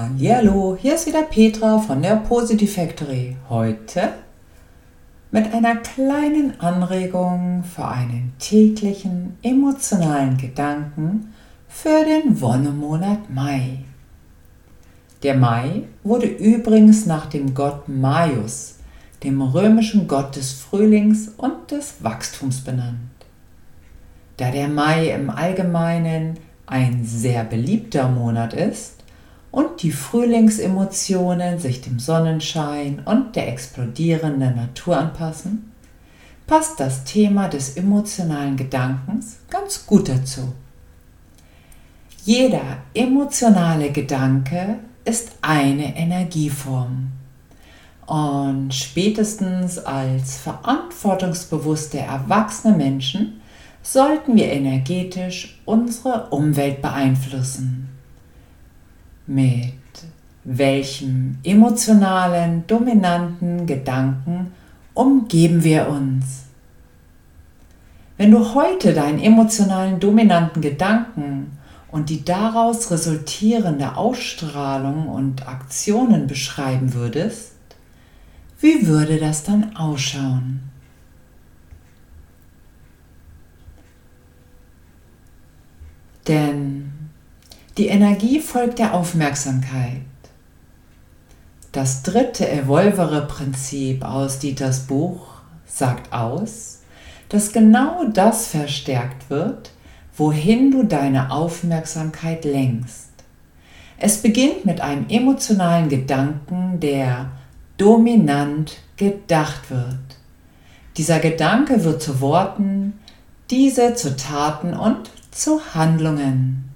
Hallo, hier ist wieder Petra von der Positive Factory. Heute mit einer kleinen Anregung für einen täglichen emotionalen Gedanken für den Wonnemonat Mai. Der Mai wurde übrigens nach dem Gott Maius, dem römischen Gott des Frühlings und des Wachstums benannt. Da der Mai im Allgemeinen ein sehr beliebter Monat ist, und die Frühlingsemotionen sich dem Sonnenschein und der explodierenden Natur anpassen, passt das Thema des emotionalen Gedankens ganz gut dazu. Jeder emotionale Gedanke ist eine Energieform. Und spätestens als verantwortungsbewusste erwachsene Menschen sollten wir energetisch unsere Umwelt beeinflussen mit welchem emotionalen, dominanten Gedanken umgeben wir uns? Wenn du heute deinen emotionalen, dominanten Gedanken und die daraus resultierende Ausstrahlung und Aktionen beschreiben würdest, wie würde das dann ausschauen? Denn die Energie folgt der Aufmerksamkeit. Das dritte Evolvere-Prinzip aus Dieters Buch sagt aus, dass genau das verstärkt wird, wohin du deine Aufmerksamkeit lenkst. Es beginnt mit einem emotionalen Gedanken, der dominant gedacht wird. Dieser Gedanke wird zu Worten, diese zu Taten und zu Handlungen.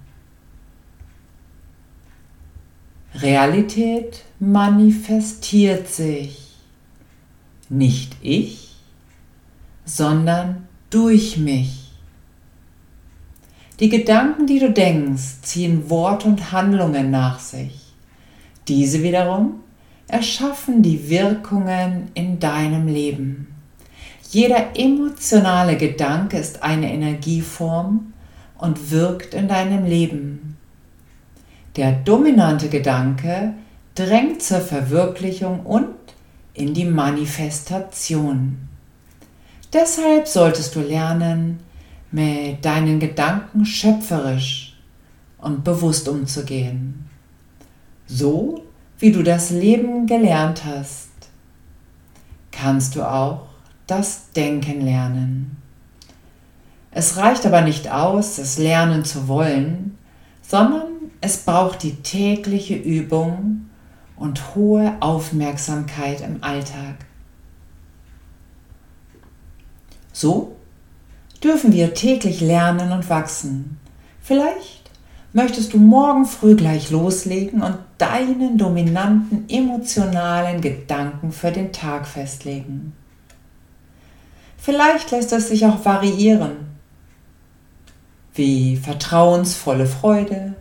Realität manifestiert sich. Nicht ich, sondern durch mich. Die Gedanken, die du denkst, ziehen Wort und Handlungen nach sich. Diese wiederum erschaffen die Wirkungen in deinem Leben. Jeder emotionale Gedanke ist eine Energieform und wirkt in deinem Leben. Der dominante Gedanke drängt zur Verwirklichung und in die Manifestation. Deshalb solltest du lernen, mit deinen Gedanken schöpferisch und bewusst umzugehen. So wie du das Leben gelernt hast, kannst du auch das Denken lernen. Es reicht aber nicht aus, es lernen zu wollen, sondern es braucht die tägliche Übung und hohe Aufmerksamkeit im Alltag. So dürfen wir täglich lernen und wachsen. Vielleicht möchtest du morgen früh gleich loslegen und deinen dominanten emotionalen Gedanken für den Tag festlegen. Vielleicht lässt es sich auch variieren, wie vertrauensvolle Freude,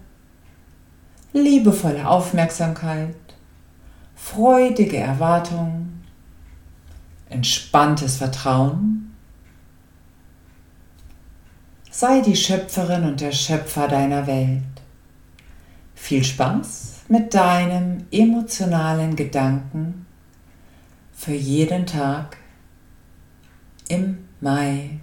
liebevolle Aufmerksamkeit, freudige Erwartung, entspanntes Vertrauen. Sei die Schöpferin und der Schöpfer deiner Welt. Viel Spaß mit deinem emotionalen Gedanken für jeden Tag im Mai